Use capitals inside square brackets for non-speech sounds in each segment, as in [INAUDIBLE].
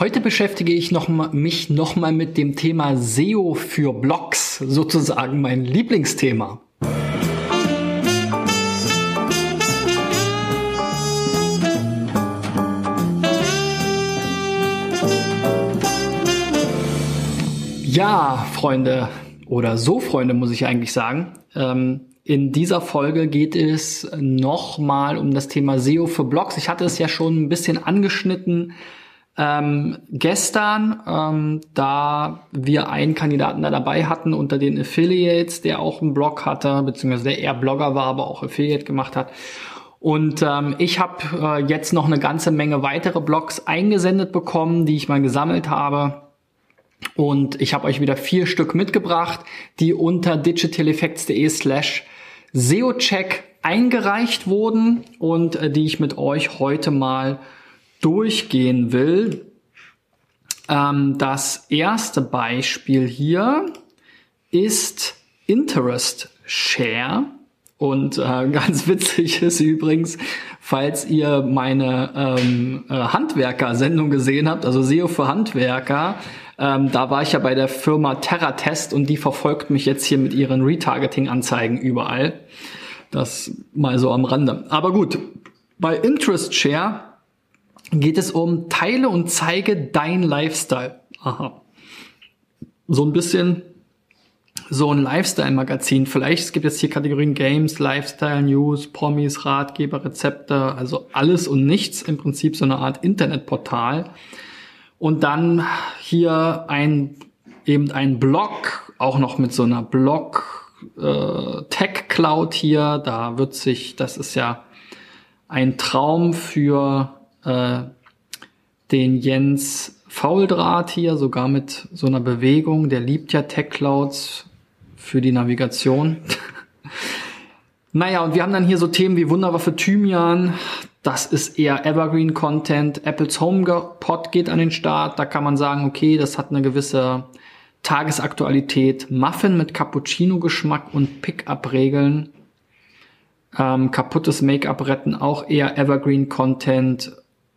Heute beschäftige ich noch mal, mich nochmal mit dem Thema SEO für Blogs, sozusagen mein Lieblingsthema. Ja, Freunde, oder so Freunde muss ich eigentlich sagen. Ähm, in dieser Folge geht es nochmal um das Thema SEO für Blogs. Ich hatte es ja schon ein bisschen angeschnitten ähm, gestern, ähm, da wir einen Kandidaten da dabei hatten unter den Affiliates, der auch einen Blog hatte, beziehungsweise der eher Blogger war, aber auch Affiliate gemacht hat. Und ähm, ich habe äh, jetzt noch eine ganze Menge weitere Blogs eingesendet bekommen, die ich mal gesammelt habe. Und ich habe euch wieder vier Stück mitgebracht, die unter digitaleffects.de slash SEO-Check eingereicht wurden und äh, die ich mit euch heute mal durchgehen will. Ähm, das erste Beispiel hier ist Interest Share. Und äh, [LAUGHS] ganz witzig ist übrigens, falls ihr meine ähm, äh, Handwerker-Sendung gesehen habt, also SEO für Handwerker, ähm, da war ich ja bei der Firma TerraTest und die verfolgt mich jetzt hier mit ihren Retargeting-Anzeigen überall. Das mal so am Rande. Aber gut, bei Interest Share geht es um Teile und zeige dein Lifestyle. Aha. So ein bisschen so ein Lifestyle-Magazin. Vielleicht, es gibt jetzt hier Kategorien Games, Lifestyle, News, Promis, Ratgeber, Rezepte, also alles und nichts im Prinzip so eine Art Internetportal. Und dann hier ein, eben ein Blog, auch noch mit so einer Blog, äh, Tech Cloud hier. Da wird sich, das ist ja ein Traum für äh, den Jens Fauldraht hier, sogar mit so einer Bewegung. Der liebt ja Tech Clouds für die Navigation. [LAUGHS] naja, und wir haben dann hier so Themen wie Wunderwaffe Thymian. Das ist eher Evergreen Content. Apples HomePod geht an den Start. Da kann man sagen, okay, das hat eine gewisse Tagesaktualität. Muffin mit Cappuccino-Geschmack und Pickup-Regeln. Ähm, kaputtes Make-up retten, auch eher Evergreen Content.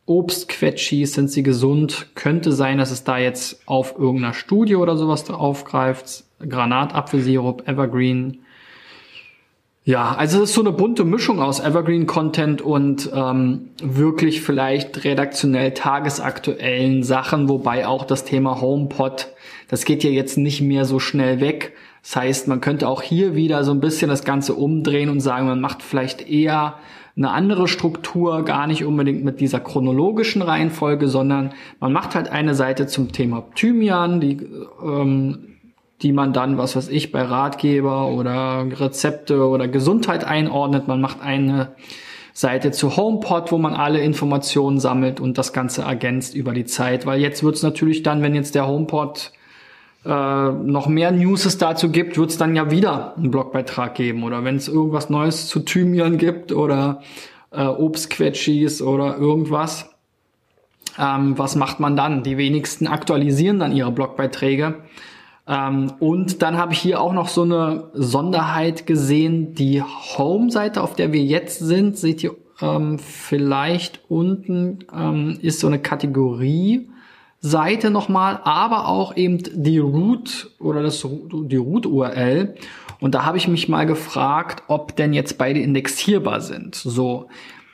Obstquetschis, sind sie gesund? Könnte sein, dass es da jetzt auf irgendeiner Studie oder sowas aufgreift. Granatapfelsirup, Evergreen. Ja, also es ist so eine bunte Mischung aus Evergreen-Content und ähm, wirklich vielleicht redaktionell tagesaktuellen Sachen, wobei auch das Thema HomePod, das geht ja jetzt nicht mehr so schnell weg. Das heißt, man könnte auch hier wieder so ein bisschen das Ganze umdrehen und sagen, man macht vielleicht eher eine andere Struktur, gar nicht unbedingt mit dieser chronologischen Reihenfolge, sondern man macht halt eine Seite zum Thema Thymian, die, ähm, die man dann, was weiß ich, bei Ratgeber oder Rezepte oder Gesundheit einordnet. Man macht eine Seite zu HomePod, wo man alle Informationen sammelt und das Ganze ergänzt über die Zeit. Weil jetzt wird es natürlich dann, wenn jetzt der HomePod äh, noch mehr News es dazu gibt, wird es dann ja wieder einen Blogbeitrag geben. Oder wenn es irgendwas Neues zu Thymian gibt oder äh, Obstquetschis oder irgendwas. Ähm, was macht man dann? Die wenigsten aktualisieren dann ihre Blogbeiträge. Ähm, und dann habe ich hier auch noch so eine Sonderheit gesehen. Die Home-Seite, auf der wir jetzt sind, seht ihr ähm, vielleicht unten, ähm, ist so eine Kategorie Seite nochmal, aber auch eben die Root oder das, die Root-URL. Und da habe ich mich mal gefragt, ob denn jetzt beide indexierbar sind. So,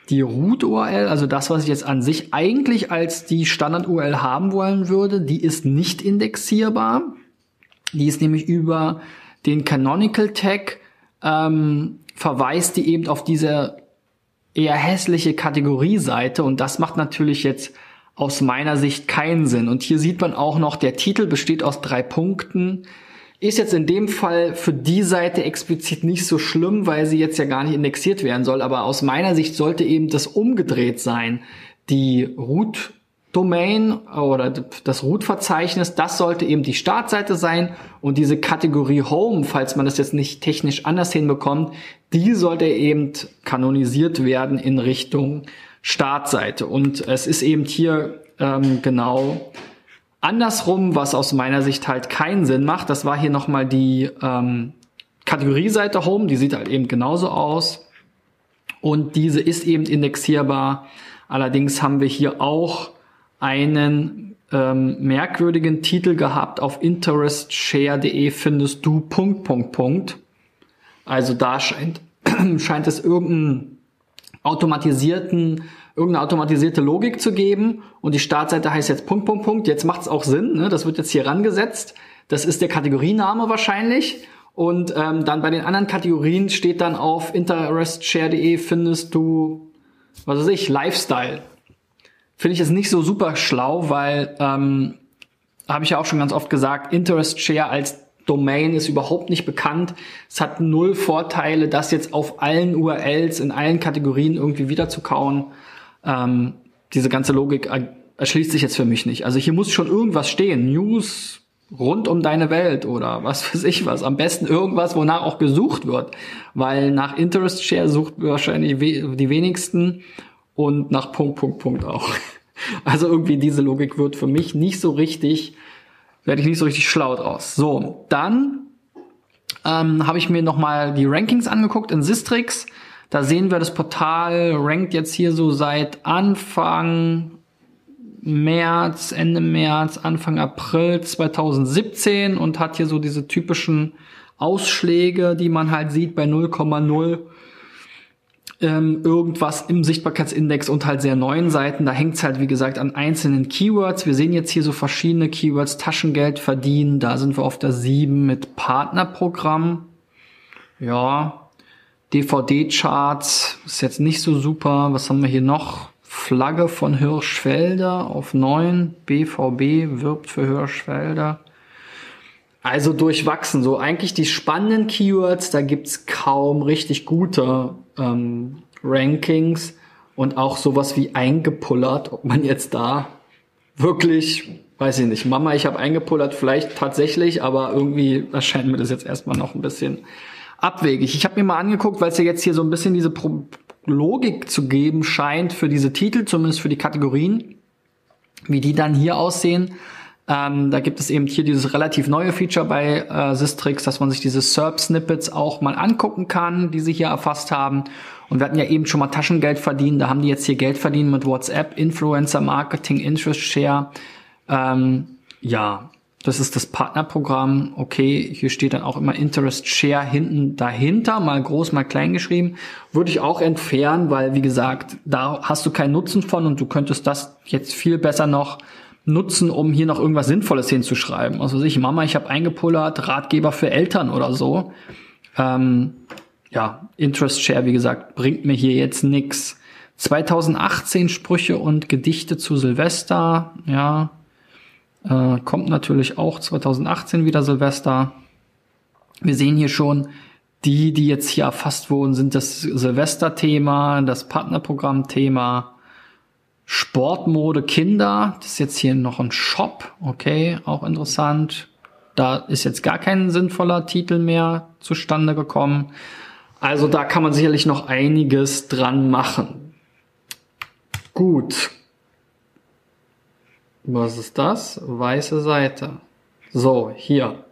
die Root-URL, also das, was ich jetzt an sich eigentlich als die Standard-URL haben wollen würde, die ist nicht indexierbar. Die ist nämlich über den Canonical Tag, ähm, verweist die eben auf diese eher hässliche Kategorieseite und das macht natürlich jetzt aus meiner Sicht keinen Sinn. Und hier sieht man auch noch, der Titel besteht aus drei Punkten. Ist jetzt in dem Fall für die Seite explizit nicht so schlimm, weil sie jetzt ja gar nicht indexiert werden soll. Aber aus meiner Sicht sollte eben das umgedreht sein. Die Root Domain oder das Root-Verzeichnis, das sollte eben die Startseite sein und diese Kategorie Home, falls man das jetzt nicht technisch anders hinbekommt, die sollte eben kanonisiert werden in Richtung Startseite. Und es ist eben hier ähm, genau andersrum, was aus meiner Sicht halt keinen Sinn macht. Das war hier nochmal die ähm, Kategorieseite Home, die sieht halt eben genauso aus. Und diese ist eben indexierbar. Allerdings haben wir hier auch einen ähm, merkwürdigen Titel gehabt. Auf interestshare.de findest du Punkt, Punkt, Punkt. Also da scheint, [CLEARS THROAT] scheint es irgendeinen automatisierten, irgendeine automatisierte Logik zu geben. Und die Startseite heißt jetzt Punkt, Punkt, Punkt. Jetzt macht es auch Sinn. Ne? Das wird jetzt hier rangesetzt. Das ist der Kategoriename wahrscheinlich. Und ähm, dann bei den anderen Kategorien steht dann auf interestshare.de findest du, was weiß ich, Lifestyle finde ich es nicht so super schlau, weil, ähm, habe ich ja auch schon ganz oft gesagt, Interest Share als Domain ist überhaupt nicht bekannt. Es hat null Vorteile, das jetzt auf allen URLs in allen Kategorien irgendwie wiederzukauen. Ähm, diese ganze Logik erschließt sich jetzt für mich nicht. Also hier muss schon irgendwas stehen. News rund um deine Welt oder was weiß ich was. Am besten irgendwas, wonach auch gesucht wird. Weil nach Interest Share sucht wahrscheinlich die wenigsten und nach Punkt, Punkt, Punkt auch. [LAUGHS] Also irgendwie diese Logik wird für mich nicht so richtig, werde ich nicht so richtig schlau draus. So, dann ähm, habe ich mir nochmal die Rankings angeguckt in Sistrix. Da sehen wir, das Portal rankt jetzt hier so seit Anfang März, Ende März, Anfang April 2017 und hat hier so diese typischen Ausschläge, die man halt sieht bei 0,0 ähm, irgendwas im Sichtbarkeitsindex und halt sehr neuen Seiten. Da hängt es halt, wie gesagt, an einzelnen Keywords. Wir sehen jetzt hier so verschiedene Keywords, Taschengeld verdienen. Da sind wir auf der 7 mit Partnerprogramm. Ja, DVD-Charts ist jetzt nicht so super. Was haben wir hier noch? Flagge von Hirschfelder auf 9. BVB wirbt für Hirschfelder. Also durchwachsen. So eigentlich die spannenden Keywords, da gibt's kaum richtig gute ähm, Rankings und auch sowas wie eingepullert, ob man jetzt da wirklich, weiß ich nicht, Mama, ich habe eingepullert, vielleicht tatsächlich, aber irgendwie erscheint mir das jetzt erstmal noch ein bisschen abwegig. Ich habe mir mal angeguckt, weil es ja jetzt hier so ein bisschen diese Pro Logik zu geben scheint für diese Titel, zumindest für die Kategorien, wie die dann hier aussehen. Ähm, da gibt es eben hier dieses relativ neue Feature bei äh, Sistrix, dass man sich diese SERP-Snippets auch mal angucken kann, die sie hier erfasst haben. Und wir hatten ja eben schon mal Taschengeld verdient. Da haben die jetzt hier Geld verdient mit WhatsApp, Influencer Marketing, Interest Share. Ähm, ja, das ist das Partnerprogramm. Okay, hier steht dann auch immer Interest Share hinten dahinter, mal groß, mal klein geschrieben. Würde ich auch entfernen, weil wie gesagt, da hast du keinen Nutzen von und du könntest das jetzt viel besser noch nutzen, um hier noch irgendwas Sinnvolles hinzuschreiben. Also ich, Mama, ich habe eingepullert, Ratgeber für Eltern oder so. Ähm, ja, Interest Share, wie gesagt, bringt mir hier jetzt nix. 2018 Sprüche und Gedichte zu Silvester, ja, äh, kommt natürlich auch 2018 wieder Silvester. Wir sehen hier schon, die, die jetzt hier erfasst wurden, sind das Silvester-Thema, das Partnerprogramm-Thema, Sportmode Kinder. Das ist jetzt hier noch ein Shop. Okay, auch interessant. Da ist jetzt gar kein sinnvoller Titel mehr zustande gekommen. Also da kann man sicherlich noch einiges dran machen. Gut. Was ist das? Weiße Seite. So, hier.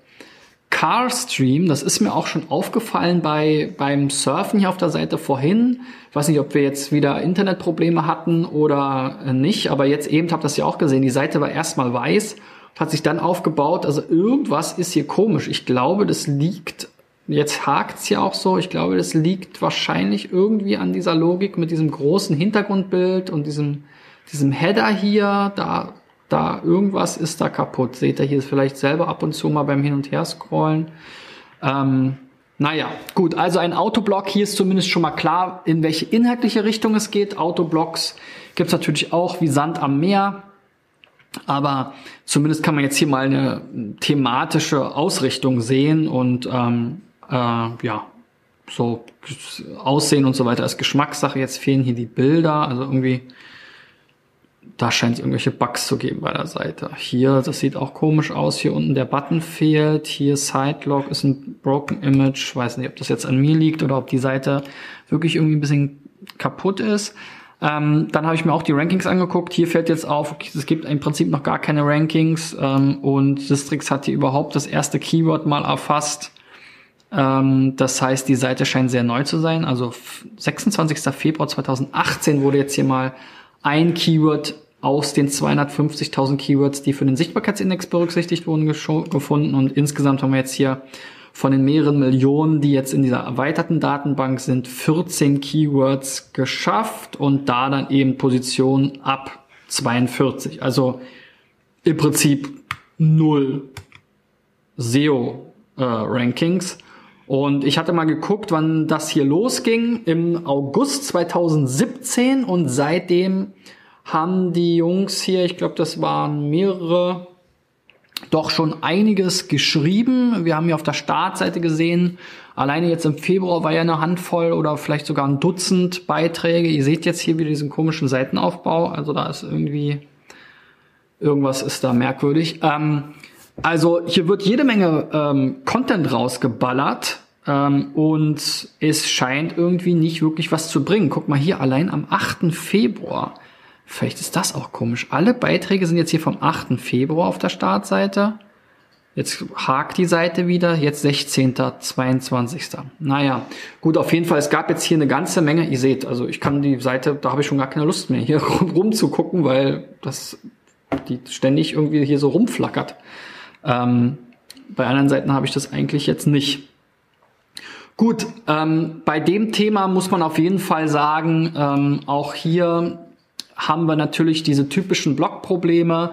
Carstream, das ist mir auch schon aufgefallen bei, beim Surfen hier auf der Seite vorhin. Ich weiß nicht, ob wir jetzt wieder Internetprobleme hatten oder nicht, aber jetzt eben habt ihr das ja auch gesehen. Die Seite war erstmal weiß hat sich dann aufgebaut. Also irgendwas ist hier komisch. Ich glaube, das liegt, jetzt hakt's ja auch so, ich glaube, das liegt wahrscheinlich irgendwie an dieser Logik mit diesem großen Hintergrundbild und diesem, diesem Header hier. Da da irgendwas ist da kaputt. Seht ihr hier vielleicht selber ab und zu mal beim Hin und Her scrollen. Ähm, naja, gut, also ein Autoblock, hier ist zumindest schon mal klar, in welche inhaltliche Richtung es geht. Autoblocks gibt's natürlich auch wie Sand am Meer. Aber zumindest kann man jetzt hier mal eine thematische Ausrichtung sehen und ähm, äh, ja, so Aussehen und so weiter ist Geschmackssache. Jetzt fehlen hier die Bilder, also irgendwie da scheint es irgendwelche Bugs zu geben bei der Seite. Hier, das sieht auch komisch aus. Hier unten der Button fehlt. Hier Sidelock ist ein Broken Image. Weiß nicht, ob das jetzt an mir liegt oder ob die Seite wirklich irgendwie ein bisschen kaputt ist. Ähm, dann habe ich mir auch die Rankings angeguckt. Hier fällt jetzt auf, es gibt im Prinzip noch gar keine Rankings ähm, und Sistrix hat hier überhaupt das erste Keyword mal erfasst. Ähm, das heißt, die Seite scheint sehr neu zu sein. Also 26. Februar 2018 wurde jetzt hier mal ein Keyword aus den 250.000 Keywords, die für den Sichtbarkeitsindex berücksichtigt wurden, gefunden. Und insgesamt haben wir jetzt hier von den mehreren Millionen, die jetzt in dieser erweiterten Datenbank sind, 14 Keywords geschafft und da dann eben Position ab 42. Also im Prinzip null SEO-Rankings. Äh, und ich hatte mal geguckt, wann das hier losging, im August 2017 und seitdem haben die Jungs hier, ich glaube, das waren mehrere, doch schon einiges geschrieben. Wir haben hier auf der Startseite gesehen, alleine jetzt im Februar war ja eine Handvoll oder vielleicht sogar ein Dutzend Beiträge. Ihr seht jetzt hier wieder diesen komischen Seitenaufbau, also da ist irgendwie irgendwas ist da merkwürdig. Ähm, also hier wird jede Menge ähm, Content rausgeballert ähm, und es scheint irgendwie nicht wirklich was zu bringen. Guck mal hier, allein am 8. Februar. Vielleicht ist das auch komisch. Alle Beiträge sind jetzt hier vom 8. Februar auf der Startseite. Jetzt hakt die Seite wieder, jetzt 16. 22. Naja, gut, auf jeden Fall, es gab jetzt hier eine ganze Menge, ihr seht, also ich kann die Seite, da habe ich schon gar keine Lust mehr, hier [LAUGHS] rumzugucken, weil das die ständig irgendwie hier so rumflackert. Ähm, bei anderen Seiten habe ich das eigentlich jetzt nicht. Gut, ähm, bei dem Thema muss man auf jeden Fall sagen, ähm, auch hier haben wir natürlich diese typischen Blockprobleme.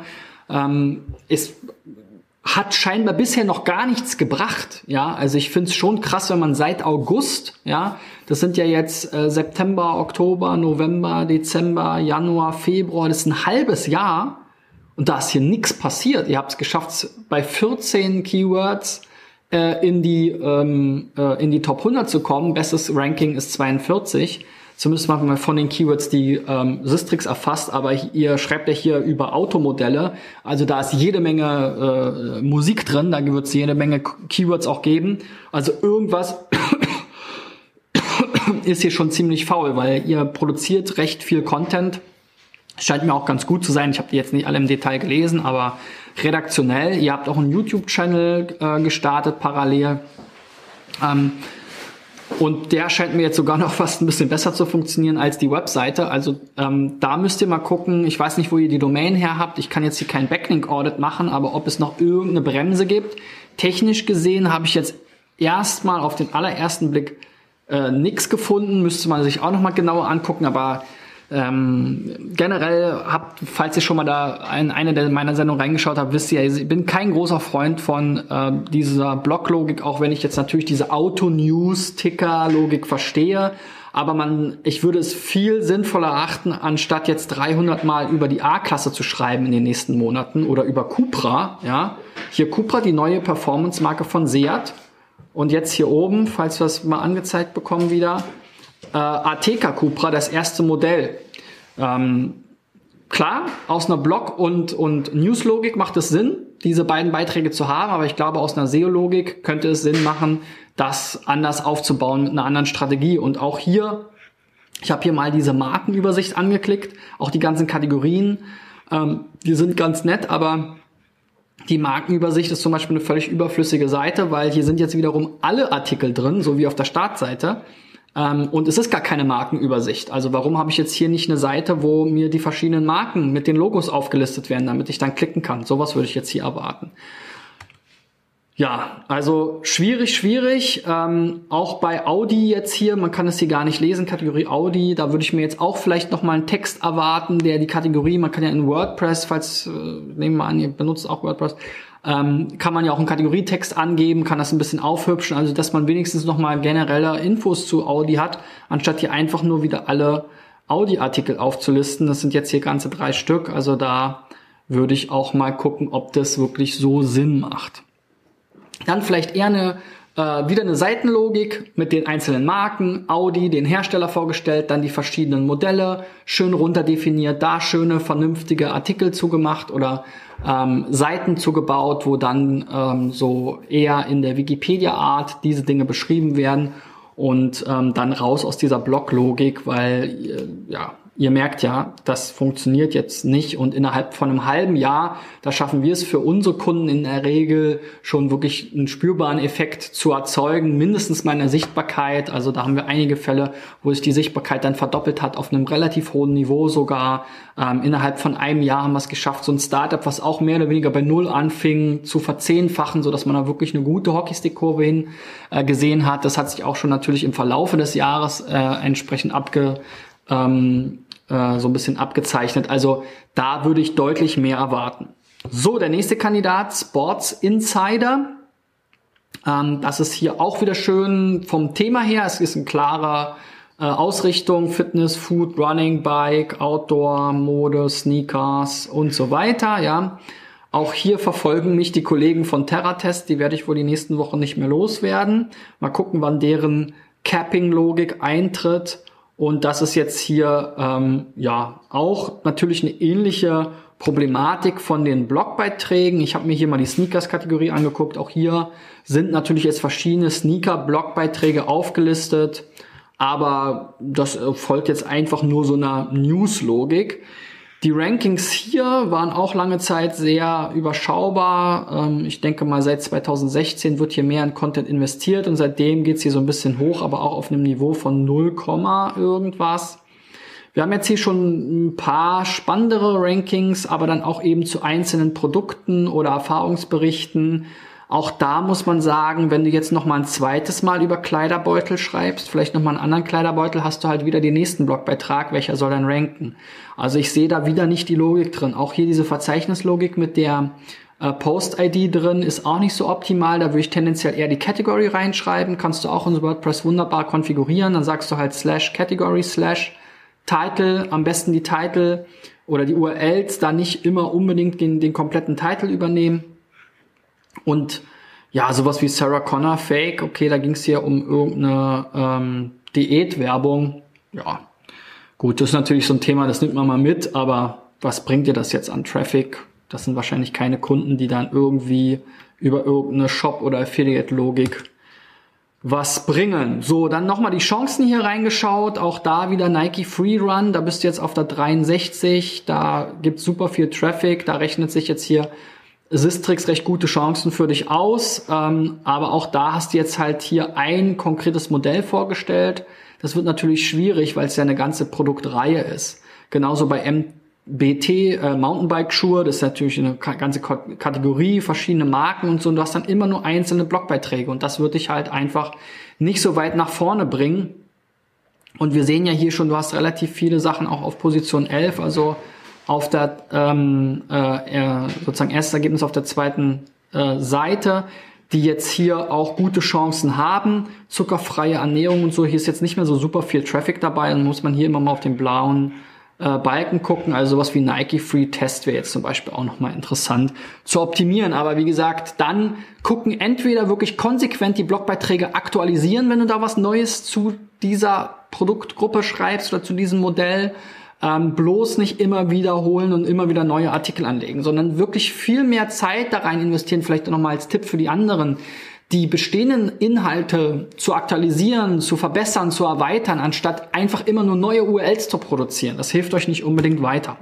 Ähm, es hat scheinbar bisher noch gar nichts gebracht. Ja, also ich finde es schon krass, wenn man seit August, ja, das sind ja jetzt äh, September, Oktober, November, Dezember, Januar, Februar, das ist ein halbes Jahr und da ist hier nichts passiert. Ihr habt es geschafft, bei 14 Keywords äh, in, die, ähm, äh, in die Top 100 zu kommen. Bestes Ranking ist 42. Zumindest mal von den Keywords, die ähm, Systrix erfasst, aber ihr schreibt ja hier über Automodelle. Also da ist jede Menge äh, Musik drin, da wird es jede Menge Keywords auch geben. Also irgendwas [COUGHS] ist hier schon ziemlich faul, weil ihr produziert recht viel Content Scheint mir auch ganz gut zu sein. Ich habe die jetzt nicht alle im Detail gelesen, aber redaktionell. Ihr habt auch einen YouTube-Channel äh, gestartet parallel. Ähm, und der scheint mir jetzt sogar [LAUGHS] noch fast ein bisschen besser zu funktionieren als die Webseite. Also ähm, da müsst ihr mal gucken. Ich weiß nicht, wo ihr die Domain her habt. Ich kann jetzt hier kein Backlink-Audit machen, aber ob es noch irgendeine Bremse gibt. Technisch gesehen habe ich jetzt erstmal auf den allerersten Blick äh, nichts gefunden. Müsste man sich auch noch mal genauer angucken, aber ähm, generell habt, falls ihr schon mal da in eine meiner Sendungen reingeschaut habt, wisst ihr, ich bin kein großer Freund von äh, dieser Blocklogik, auch wenn ich jetzt natürlich diese Auto-News-Ticker-Logik verstehe. Aber man, ich würde es viel sinnvoller achten, anstatt jetzt 300 Mal über die A-Klasse zu schreiben in den nächsten Monaten oder über Cupra, ja. Hier Cupra, die neue Performance-Marke von Seat. Und jetzt hier oben, falls wir es mal angezeigt bekommen wieder, äh, Ateca Cupra, das erste Modell. Ähm, klar, aus einer Blog- und, und News-Logik macht es Sinn, diese beiden Beiträge zu haben, aber ich glaube, aus einer SEO-Logik könnte es Sinn machen, das anders aufzubauen mit einer anderen Strategie. Und auch hier, ich habe hier mal diese Markenübersicht angeklickt, auch die ganzen Kategorien, ähm, die sind ganz nett, aber die Markenübersicht ist zum Beispiel eine völlig überflüssige Seite, weil hier sind jetzt wiederum alle Artikel drin, so wie auf der Startseite. Ähm, und es ist gar keine Markenübersicht. Also warum habe ich jetzt hier nicht eine Seite, wo mir die verschiedenen Marken mit den Logos aufgelistet werden, damit ich dann klicken kann? Sowas würde ich jetzt hier erwarten. Ja, also schwierig, schwierig. Ähm, auch bei Audi jetzt hier, man kann es hier gar nicht lesen, Kategorie Audi. Da würde ich mir jetzt auch vielleicht noch mal einen Text erwarten, der die Kategorie, man kann ja in WordPress, falls, äh, nehmen wir an, ihr benutzt auch WordPress, ähm, kann man ja auch einen Kategorietext angeben, kann das ein bisschen aufhübschen, also dass man wenigstens nochmal generelle Infos zu Audi hat, anstatt hier einfach nur wieder alle Audi-Artikel aufzulisten. Das sind jetzt hier ganze drei Stück, also da würde ich auch mal gucken, ob das wirklich so Sinn macht. Dann vielleicht eher eine äh, wieder eine Seitenlogik mit den einzelnen Marken, Audi, den Hersteller vorgestellt, dann die verschiedenen Modelle, schön runterdefiniert, da schöne, vernünftige Artikel zugemacht oder ähm, Seiten zugebaut, wo dann ähm, so eher in der Wikipedia-Art diese Dinge beschrieben werden und ähm, dann raus aus dieser Blocklogik, weil äh, ja, ihr merkt ja, das funktioniert jetzt nicht und innerhalb von einem halben Jahr, da schaffen wir es für unsere Kunden in der Regel schon wirklich einen spürbaren Effekt zu erzeugen, mindestens mal in der Sichtbarkeit. Also da haben wir einige Fälle, wo sich die Sichtbarkeit dann verdoppelt hat auf einem relativ hohen Niveau sogar. Ähm, innerhalb von einem Jahr haben wir es geschafft, so ein Startup, was auch mehr oder weniger bei Null anfing, zu verzehnfachen, so dass man da wirklich eine gute Hockeystick-Kurve hin äh, gesehen hat. Das hat sich auch schon natürlich im Verlaufe des Jahres äh, entsprechend abge ähm, äh, so ein bisschen abgezeichnet. Also da würde ich deutlich mehr erwarten. So, der nächste Kandidat, Sports Insider. Ähm, das ist hier auch wieder schön vom Thema her. Es ist ein klarer äh, Ausrichtung, Fitness, Food, Running, Bike, Outdoor, Mode, Sneakers und so weiter, ja. Auch hier verfolgen mich die Kollegen von TerraTest, die werde ich wohl die nächsten Wochen nicht mehr loswerden. Mal gucken, wann deren Capping-Logik eintritt und das ist jetzt hier ähm, ja auch natürlich eine ähnliche Problematik von den Blogbeiträgen. Ich habe mir hier mal die Sneakers-Kategorie angeguckt. Auch hier sind natürlich jetzt verschiedene Sneaker-Blogbeiträge aufgelistet. Aber das folgt jetzt einfach nur so einer News-Logik. Die Rankings hier waren auch lange Zeit sehr überschaubar. Ähm, ich denke mal, seit 2016 wird hier mehr in Content investiert und seitdem geht's hier so ein bisschen hoch, aber auch auf einem Niveau von 0, irgendwas. Wir haben jetzt hier schon ein paar spannendere Rankings, aber dann auch eben zu einzelnen Produkten oder Erfahrungsberichten. Auch da muss man sagen, wenn du jetzt noch mal ein zweites Mal über Kleiderbeutel schreibst, vielleicht noch mal einen anderen Kleiderbeutel, hast du halt wieder den nächsten Blogbeitrag, welcher soll dann ranken. Also ich sehe da wieder nicht die Logik drin. Auch hier diese Verzeichnislogik mit der äh, Post-ID drin ist auch nicht so optimal. Da würde ich tendenziell eher die Category reinschreiben. Kannst du auch in WordPress wunderbar konfigurieren. Dann sagst du halt slash Category slash Title, am besten die Title oder die URLs da nicht immer unbedingt den, den kompletten Titel übernehmen und ja, sowas wie Sarah Connor Fake, okay, da ging es hier um irgendeine ähm, Diätwerbung. Ja, gut, das ist natürlich so ein Thema, das nimmt man mal mit, aber was bringt dir das jetzt an Traffic? Das sind wahrscheinlich keine Kunden, die dann irgendwie über irgendeine Shop- oder Affiliate-Logik was bringen. So, dann nochmal die Chancen hier reingeschaut. Auch da wieder Nike Free Run. Da bist du jetzt auf der 63. Da gibt's super viel Traffic. Da rechnet sich jetzt hier Sistrix recht gute Chancen für dich aus, ähm, aber auch da hast du jetzt halt hier ein konkretes Modell vorgestellt. Das wird natürlich schwierig, weil es ja eine ganze Produktreihe ist. Genauso bei MBT, äh, Mountainbike-Schuhe, das ist natürlich eine ganze Kategorie, verschiedene Marken und so, und du hast dann immer nur einzelne Blogbeiträge und das wird dich halt einfach nicht so weit nach vorne bringen. Und wir sehen ja hier schon, du hast relativ viele Sachen auch auf Position 11, also auf der ähm, äh, sozusagen erstes Ergebnis auf der zweiten äh, Seite, die jetzt hier auch gute Chancen haben. Zuckerfreie Ernährung und so. Hier ist jetzt nicht mehr so super viel Traffic dabei. Dann muss man hier immer mal auf den blauen äh, Balken gucken. Also sowas wie Nike Free Test wäre jetzt zum Beispiel auch nochmal interessant zu optimieren. Aber wie gesagt, dann gucken entweder wirklich konsequent die Blogbeiträge aktualisieren, wenn du da was Neues zu dieser Produktgruppe schreibst oder zu diesem Modell ähm, bloß nicht immer wiederholen und immer wieder neue Artikel anlegen, sondern wirklich viel mehr Zeit da rein investieren, vielleicht nochmal als Tipp für die anderen, die bestehenden Inhalte zu aktualisieren, zu verbessern, zu erweitern, anstatt einfach immer nur neue URLs zu produzieren. Das hilft euch nicht unbedingt weiter.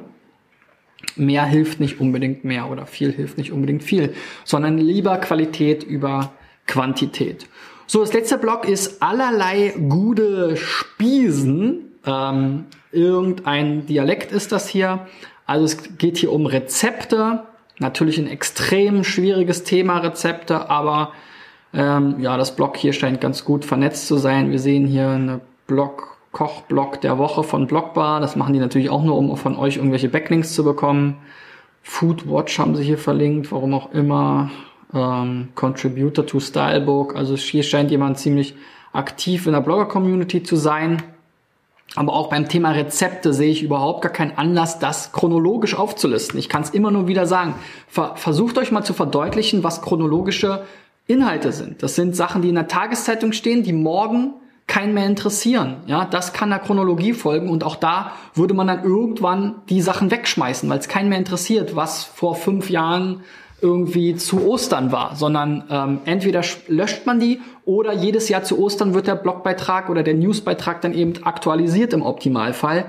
Mehr hilft nicht unbedingt mehr oder viel hilft nicht unbedingt viel, sondern lieber Qualität über Quantität. So, das letzte Block ist allerlei gute Spiesen. Ähm, irgendein Dialekt ist das hier. Also es geht hier um Rezepte. Natürlich ein extrem schwieriges Thema Rezepte, aber ähm, ja, das Blog hier scheint ganz gut vernetzt zu sein. Wir sehen hier eine Blog, Kochblog der Woche von Blogbar. Das machen die natürlich auch nur, um von euch irgendwelche Backlinks zu bekommen. Foodwatch haben sie hier verlinkt, warum auch immer. Ähm, Contributor to Stylebook. Also hier scheint jemand ziemlich aktiv in der Blogger-Community zu sein. Aber auch beim Thema Rezepte sehe ich überhaupt gar keinen Anlass, das chronologisch aufzulisten. Ich kann es immer nur wieder sagen. Ver versucht euch mal zu verdeutlichen, was chronologische Inhalte sind. Das sind Sachen, die in der Tageszeitung stehen, die morgen keinen mehr interessieren. Ja, das kann der Chronologie folgen und auch da würde man dann irgendwann die Sachen wegschmeißen, weil es keinen mehr interessiert, was vor fünf Jahren irgendwie zu Ostern war, sondern ähm, entweder löscht man die oder jedes Jahr zu Ostern wird der Blogbeitrag oder der Newsbeitrag dann eben aktualisiert im Optimalfall.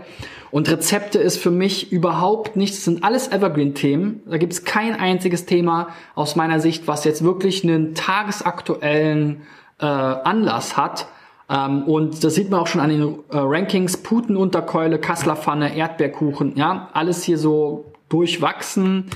Und Rezepte ist für mich überhaupt nichts, das sind alles Evergreen-Themen. Da gibt es kein einziges Thema aus meiner Sicht, was jetzt wirklich einen tagesaktuellen äh, Anlass hat. Ähm, und das sieht man auch schon an den äh, Rankings. Putenunterkeule, Kasslerpfanne, Erdbeerkuchen, ja, alles hier so durchwachsen.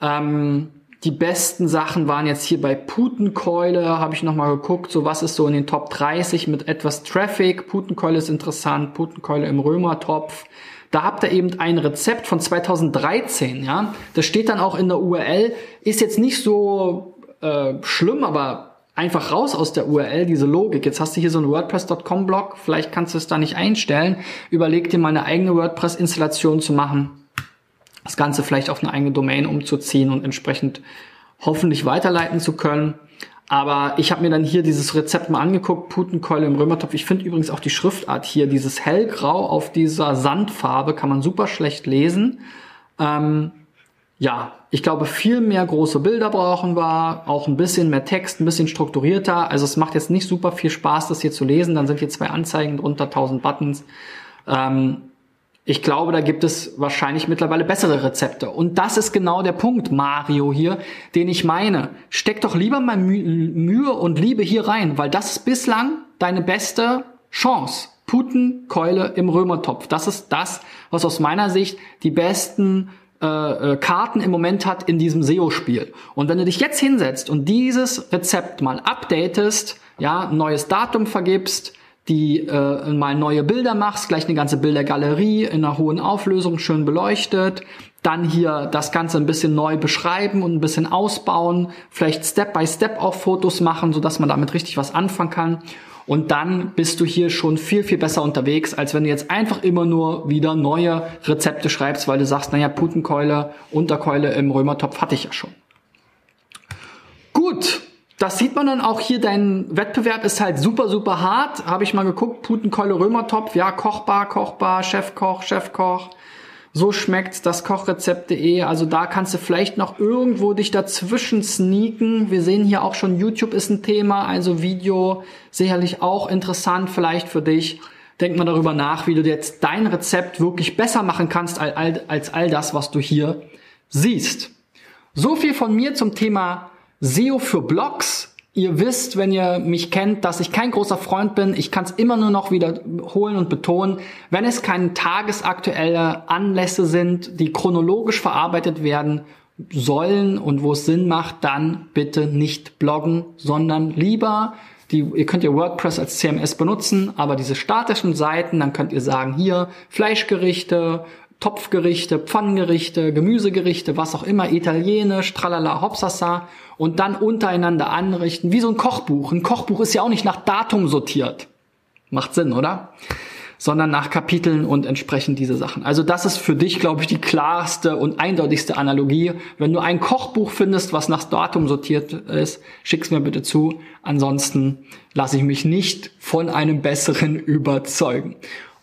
Ähm, die besten Sachen waren jetzt hier bei Putenkeule, habe ich nochmal geguckt, so was ist so in den Top 30 mit etwas Traffic. Putenkeule ist interessant, Putenkeule im Römertopf. Da habt ihr eben ein Rezept von 2013, ja. Das steht dann auch in der URL. Ist jetzt nicht so äh, schlimm, aber einfach raus aus der URL, diese Logik. Jetzt hast du hier so einen WordPress.com-Blog, vielleicht kannst du es da nicht einstellen. Überleg dir mal eine eigene WordPress-Installation zu machen das Ganze vielleicht auf eine eigene Domain umzuziehen und entsprechend hoffentlich weiterleiten zu können. Aber ich habe mir dann hier dieses Rezept mal angeguckt, Putenkeule im Römertopf. Ich finde übrigens auch die Schriftart hier, dieses hellgrau auf dieser Sandfarbe, kann man super schlecht lesen. Ähm, ja, ich glaube, viel mehr große Bilder brauchen wir, auch ein bisschen mehr Text, ein bisschen strukturierter. Also es macht jetzt nicht super viel Spaß, das hier zu lesen. Dann sind hier zwei Anzeigen drunter, 1000 Buttons. Ähm, ich glaube, da gibt es wahrscheinlich mittlerweile bessere Rezepte. Und das ist genau der Punkt, Mario hier, den ich meine. Steck doch lieber mal Mühe und Liebe hier rein, weil das ist bislang deine beste Chance. Putenkeule im Römertopf. Das ist das, was aus meiner Sicht die besten äh, äh Karten im Moment hat in diesem SEO-Spiel. Und wenn du dich jetzt hinsetzt und dieses Rezept mal updatest, ja, neues Datum vergibst, die äh, mal neue Bilder machst, gleich eine ganze Bildergalerie in einer hohen Auflösung schön beleuchtet, dann hier das Ganze ein bisschen neu beschreiben und ein bisschen ausbauen, vielleicht Step by Step auch Fotos machen, so dass man damit richtig was anfangen kann. Und dann bist du hier schon viel, viel besser unterwegs, als wenn du jetzt einfach immer nur wieder neue Rezepte schreibst, weil du sagst, naja, Putenkeule, Unterkeule im Römertopf hatte ich ja schon. Gut, das sieht man dann auch hier, dein Wettbewerb ist halt super, super hart. Habe ich mal geguckt, Putenkeule Römertopf, ja, kochbar, kochbar, Chefkoch, Chefkoch. So schmeckt's, das Kochrezept.de. Also da kannst du vielleicht noch irgendwo dich dazwischen sneaken. Wir sehen hier auch schon, YouTube ist ein Thema, also Video sicherlich auch interessant vielleicht für dich. Denk mal darüber nach, wie du jetzt dein Rezept wirklich besser machen kannst als all, als all das, was du hier siehst. So viel von mir zum Thema SEO für Blogs. Ihr wisst, wenn ihr mich kennt, dass ich kein großer Freund bin. Ich kann es immer nur noch wiederholen und betonen. Wenn es keine tagesaktuelle Anlässe sind, die chronologisch verarbeitet werden sollen und wo es Sinn macht, dann bitte nicht bloggen, sondern lieber die, ihr könnt ja WordPress als CMS benutzen, aber diese statischen Seiten, dann könnt ihr sagen, hier Fleischgerichte, Topfgerichte, Pfannengerichte, Gemüsegerichte, was auch immer, italienisch, tralala, hopsasa und dann untereinander anrichten, wie so ein Kochbuch. Ein Kochbuch ist ja auch nicht nach Datum sortiert. Macht Sinn, oder? Sondern nach Kapiteln und entsprechend diese Sachen. Also das ist für dich, glaube ich, die klarste und eindeutigste Analogie. Wenn du ein Kochbuch findest, was nach Datum sortiert ist, schick's mir bitte zu. Ansonsten lasse ich mich nicht von einem besseren [LAUGHS] überzeugen.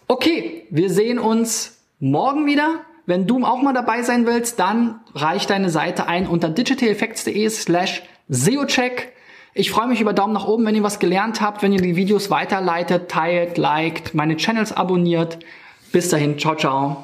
Okay, wir sehen uns morgen wieder. Wenn du auch mal dabei sein willst, dann reich deine Seite ein unter digitaleffects.de slash SEOcheck. Ich freue mich über Daumen nach oben, wenn ihr was gelernt habt, wenn ihr die Videos weiterleitet, teilt, liked, meine Channels abonniert. Bis dahin, ciao, ciao.